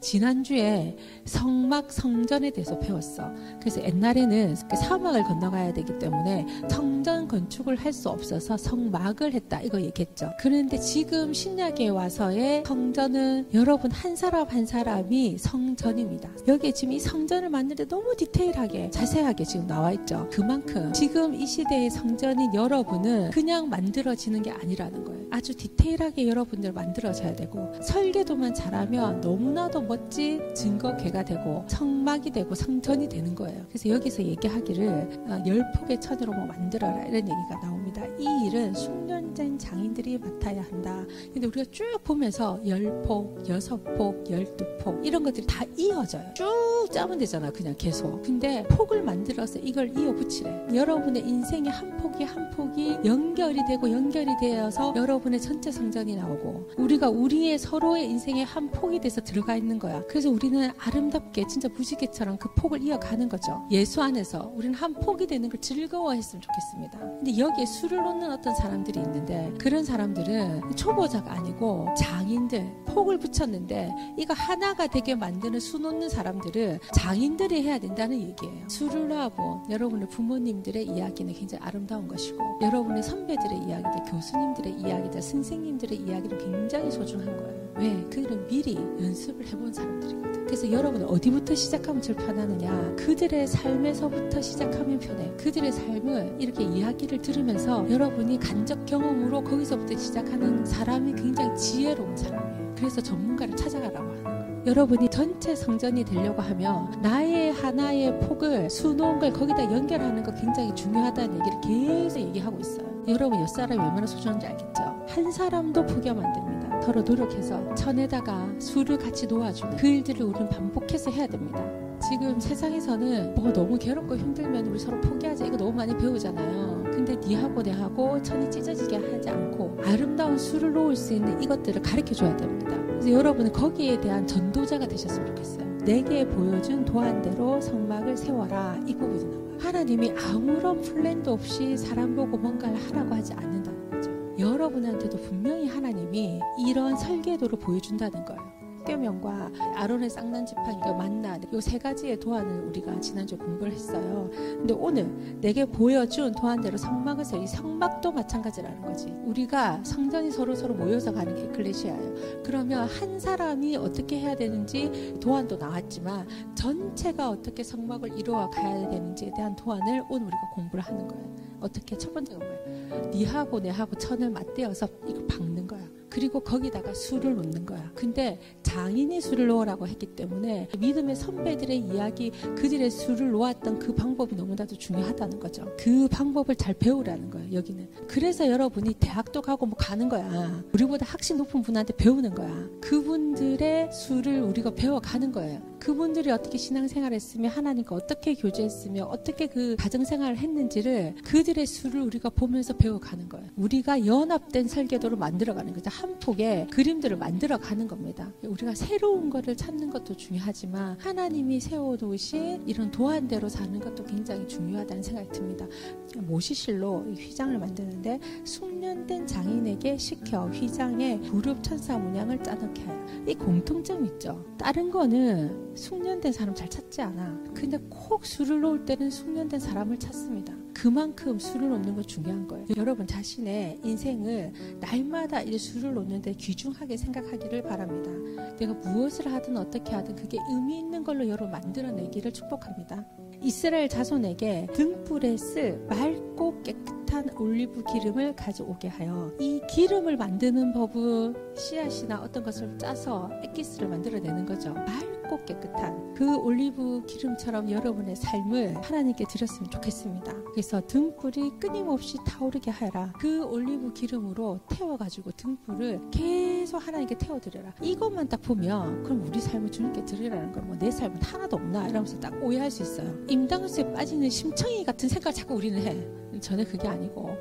지난주에 성막 성전에 대해서 배웠어. 그래서 옛날에는 그 사막을 건너가야 되기 때문에 성전 건축을 할 수 없어서 성막을 했다. 이거 얘기했죠. 그런데 지금 신약에 와서의 성전은 여러분 한 사람 한 사람이 성전입니다. 여기에 지금 이 성전을 만드는데 너무 디테일하게 자세하게 지금 나와 있죠. 그만큼 지금 이 시대의 성전인 여러분은 그냥 만들어지는 게 아니라는 거예요. 아주 디테일하게 여러분들 만들어져야 되고 설계도만 잘하면 너무나도 멋진 증거계가 되고 성막이 되고 성전이 되는 거예요. 그래서 여기서 얘기하기를 어, 열 폭의 천으로 뭐 만들어라 이런 얘기가 나옵니다. 이 일은 숙련 된 장인들이 맡아야 한다. 근데 우리가 쭉 보면서 열 폭, 여섯 폭, 열두 폭 이런 것들이 다 이어져요. 쭉 짜면 되잖아 그냥 계속. 근데 폭을 만들어서 이걸 이어 붙이래. 여러분의 인생의 한 폭이 한 폭이 연결이 되고 연결이 되어서 여러분의 전체 성전이 나오고 우리가 우리의 서로의 인생의 한 폭이 돼서 들어가 있는 거야. 그래서 우리는 아름답게 진짜 무지개처럼 그 폭을 이어가는 거죠. 예수 안에서 우리는 한 폭이 되는 걸 즐거워했으면 좋겠습니다. 근데 여기에 술을 놓는 어떤 사람들이 있는데 그런 사람들은 초보자가 아니고 장인들 폭을 붙였는데 이거 하나가 되게 만드는 수 놓는 사람들은 장인들이 해야 된다는 얘기예요. 놔본 여러분의 부모님들의 이야기는 굉장히 아름다운 것이고 여러분의 선배들의 이야기들, 교수님들의 이야기들, 선생님들의 이야기는 굉장히 소중한 거예요. 왜? 그들은 미리 연습을 해본 사람들이거든. 그래서 여러분은 어디부터 시작하면 제일 편하느냐? 그들의 삶에서부터 시작하면 편해. 그들의 삶을 이렇게 이야기를 들으면서 여러분이 간접 경험으로 거기서부터 시작하는 사람이 굉장히 지혜로운 사람이에요. 그래서 전문가를 찾아가라고 하는 거예요. 여러분이 전체 성전이 되려고 하면 나의 하나의 폭을 수놓은 걸 거기다 연결하는 거 굉장히 중요하다는 얘기를 계속 얘기하고 있어요. 여러분 옆사람이 얼마나 소중한지 알겠죠? 한 사람도 포기하면 안 됩니다. 서로 노력해서 천에다가 수를 같이 놓아주는 그 일들을 우리는 반복해서 해야 됩니다. 지금 세상에서는 뭐 너무 괴롭고 힘들면 우리 서로 포기하자 이거 너무 많이 배우잖아요. 근데 니하고 내하고 천이 찢어지게 하지 않고 아름다운 수를 놓을 수 있는 이것들을 가르쳐 줘야 됩니다. 그래서 여러분은 거기에 대한 전도자가 되셨으면 좋겠어요. 내게 보여준 도안대로 성막을 세워라 이 부분이 나와요. 하나님이 아무런 플랜도 없이 사람 보고 뭔가를 하라고 하지 않는다는 거죠. 여러분한테도 분명히 하나님이 이런 설계도를 보여준다는 거예요. 십계명과 아론의 쌍난 지팡이가 만나 이 세 가지의 도안을 우리가 지난주에 공부를 했어요. 근데 오늘 내게 보여준 도안대로 세워 이 성막도 마찬가지라는 거지. 우리가 성전이 서로 서로 모여서 가는 게 에클레시아예요. 그러면 한 사람이 어떻게 해야 되는지 도안도 나왔지만 전체가 어떻게 성막을 이루어 가야 되는지에 대한 도안을 오늘 우리가 공부를 하는 거예요. 어떻게 첫 번째가 뭐예요? 니하고 내하고 천을 맞대어서 이걸 박는 거야. 그리고 거기다가 술을 놓는 거야. 근데 장인이 술을 놓으라고 했기 때문에 믿음의 선배들의 이야기, 그들의 술을 놓았던 그 방법이 너무나도 중요하다는 거죠. 그 방법을 잘 배우라는 거예요, 여기는. 그래서 여러분이 대학도 가고 뭐 가는 거야. 우리보다 학식 높은 분한테 배우는 거야. 그분들의 술을 우리가 배워가는 거예요. 그분들이 어떻게 신앙생활을 했으며 하나님과 어떻게 교제했으며 어떻게 그 가정생활을 했는지를 그들의 수를 우리가 보면서 배워가는 거예요. 우리가 연합된 설계도를 만들어가는 거죠. 한 폭의 그림들을 만들어가는 겁니다. 우리가 새로운 것을 찾는 것도 중요하지만 하나님이 세워놓으신 이런 도안대로 사는 것도 굉장히 중요하다는 생각이 듭니다. 모시실로 휘장을 만드는데 숙련된 장인에게 시켜 휘장에 부릅 천사 문양을 짜놓게 해요. 이 공통점 있죠. 다른 거는 숙련된 사람 잘 찾지 않아. 근데 콕 술을 놓을 때는 숙련된 사람을 찾습니다. 그만큼 술을 놓는 거 중요한 거예요. 여러분 자신의 인생을 날마다 이 술을 놓는데 귀중하게 생각하기를 바랍니다. 내가 무엇을 하든 어떻게 하든 그게 의미 있는 걸로 여러분 만들어내기를 축복합니다. 이스라엘 자손에게 등불에 쓸 맑고 깨끗한 올리브 기름을 가져오게 하여 이 기름을 만드는 법은 씨앗이나 어떤 것을 짜서 액기스를 만들어내는 거죠. 맑고 깨끗한 그 올리브 기름처럼 여러분의 삶을 하나님께 드렸으면 좋겠습니다. 그래서 등불이 끊임없이 타오르게 하라. 그 올리브 기름으로 태워가지고 등불을 계속 하나님께 태워드려라. 이것만 딱 보면 그럼 우리 삶을 주님께 드리라는 걸 뭐 내 삶은 하나도 없나 이러면서 딱 오해할 수 있어요. 임당수에 빠지는 심청이 같은 생각 자꾸 우리는 해. 전혀 그게 아니 고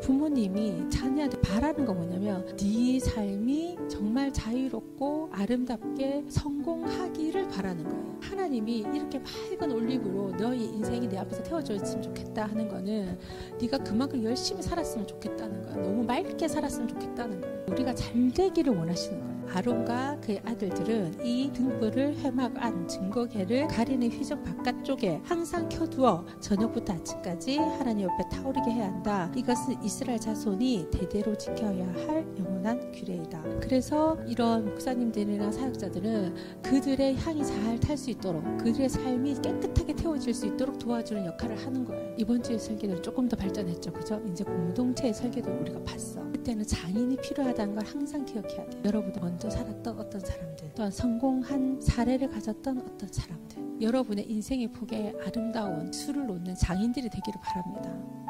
부모님이 자녀한테 바라는 거 뭐냐면 네 삶이 정말 자유롭고 아름답게 성공하기를 바라는 거예요. 하나님이 이렇게 맑은 올리브로 너희 인생이 내 앞에서 태워졌으면 좋겠다 하는 거는 네가 그만큼 열심히 살았으면 좋겠다는 거야. 너무 맑게 살았으면 좋겠다는 거야. 우리가 잘 되기를 원하시는 거예요. 아론과 그의 아들들은 이 등불을 회막 안 증거계를 가리는 휘정 바깥쪽에 항상 켜두어 저녁부터 아침까지 하나님 옆에 타오르게 해야 한다. 이것은 이스라엘 자손이 대대로 지켜야 할 영원한 규례이다. 그래서 이런 목사님들이나 사역자들은 그들의 향이 잘 탈 수 있도록 그들의 삶이 깨끗하게 태워질 수 있도록 도와주는 역할을 하는 거예요. 이번 주에 설계는 조금 더 발전했죠. 그죠? 이제 공동체의 설계도 우리가 봤어. 그때는 장인이 필요하다는 걸 항상 기억해야 돼요. 여러분 먼저 살았던 어떤 사람들, 또한 성공한 사례를 가졌던 어떤 사람들, 여러분의 인생의 폭에 아름다운 수를 놓는 장인들이 되기를 바랍니다.